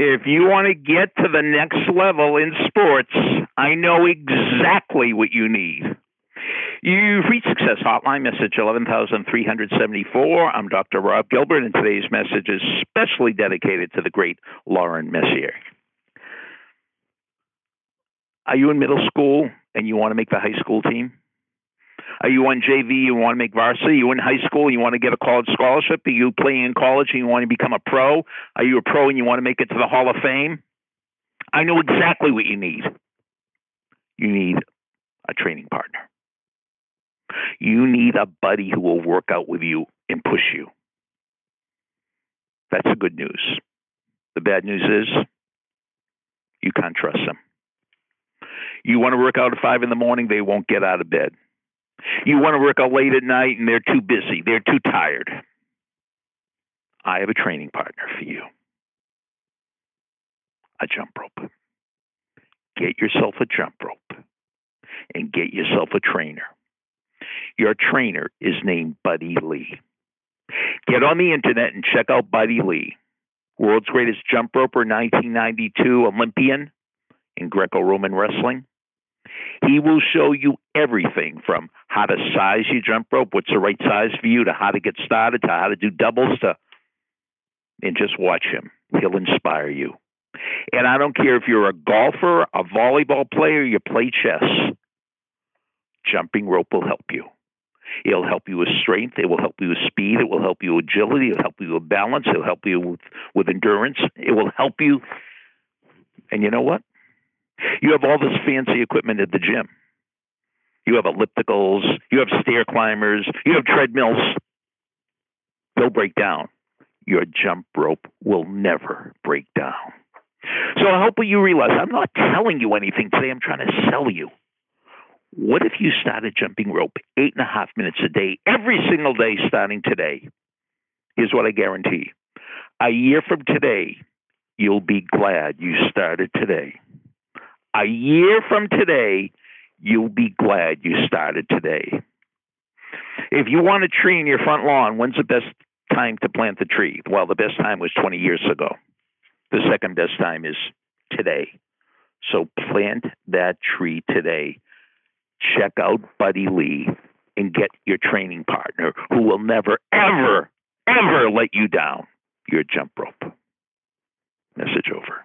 If you want to get to the next level in sports, I know exactly what you need. You've reached Success Hotline, message 11374. I'm Dr. Rob Gilbert, and today's message is specially dedicated to the great Lauren Messier. Are you in middle school and you want to make the high school team? Are you on JV? You want to make varsity? Are you in high school? You want to get a college scholarship? Are you playing in college and you want to become a pro? Are you a pro and you want to make it to the Hall of Fame? I know exactly what you need. You need a training partner. You need a buddy who will work out with you and push you. That's the good news. The bad news is you can't trust them. You want to work out at five in the morning, they won't get out of bed. You want to work out late at night and they're too busy, they're too tired. I have a training partner for you a jump rope. Get yourself a jump rope and get yourself a trainer. Your trainer is named Buddy Lee. Get on the internet and check out Buddy Lee, world's greatest jump roper, 1992 Olympian in Greco Roman wrestling. He will show you everything from how to size your jump rope, what's the right size for you, to how to get started, to how to do doubles, to and just watch him. He'll inspire you. And I don't care if you're a golfer, a volleyball player, you play chess. Jumping rope will help you. It'll help you with strength. It will help you with speed. It will help you with agility. It'll help you with balance. It'll help you with, with endurance. It will help you. And you know what? You have all this fancy equipment at the gym. You have ellipticals, you have stair climbers, you have treadmills. They'll break down. Your jump rope will never break down. So I hope you realize I'm not telling you anything today. I'm trying to sell you. What if you started jumping rope eight and a half minutes a day, every single day starting today? Here's what I guarantee. A year from today, you'll be glad you started today. A year from today, you'll be glad you started today. If you want a tree in your front lawn, when's the best time to plant the tree? Well, the best time was 20 years ago. The second best time is today. So plant that tree today. Check out Buddy Lee and get your training partner who will never, ever, ever let you down. Your jump rope. Message over.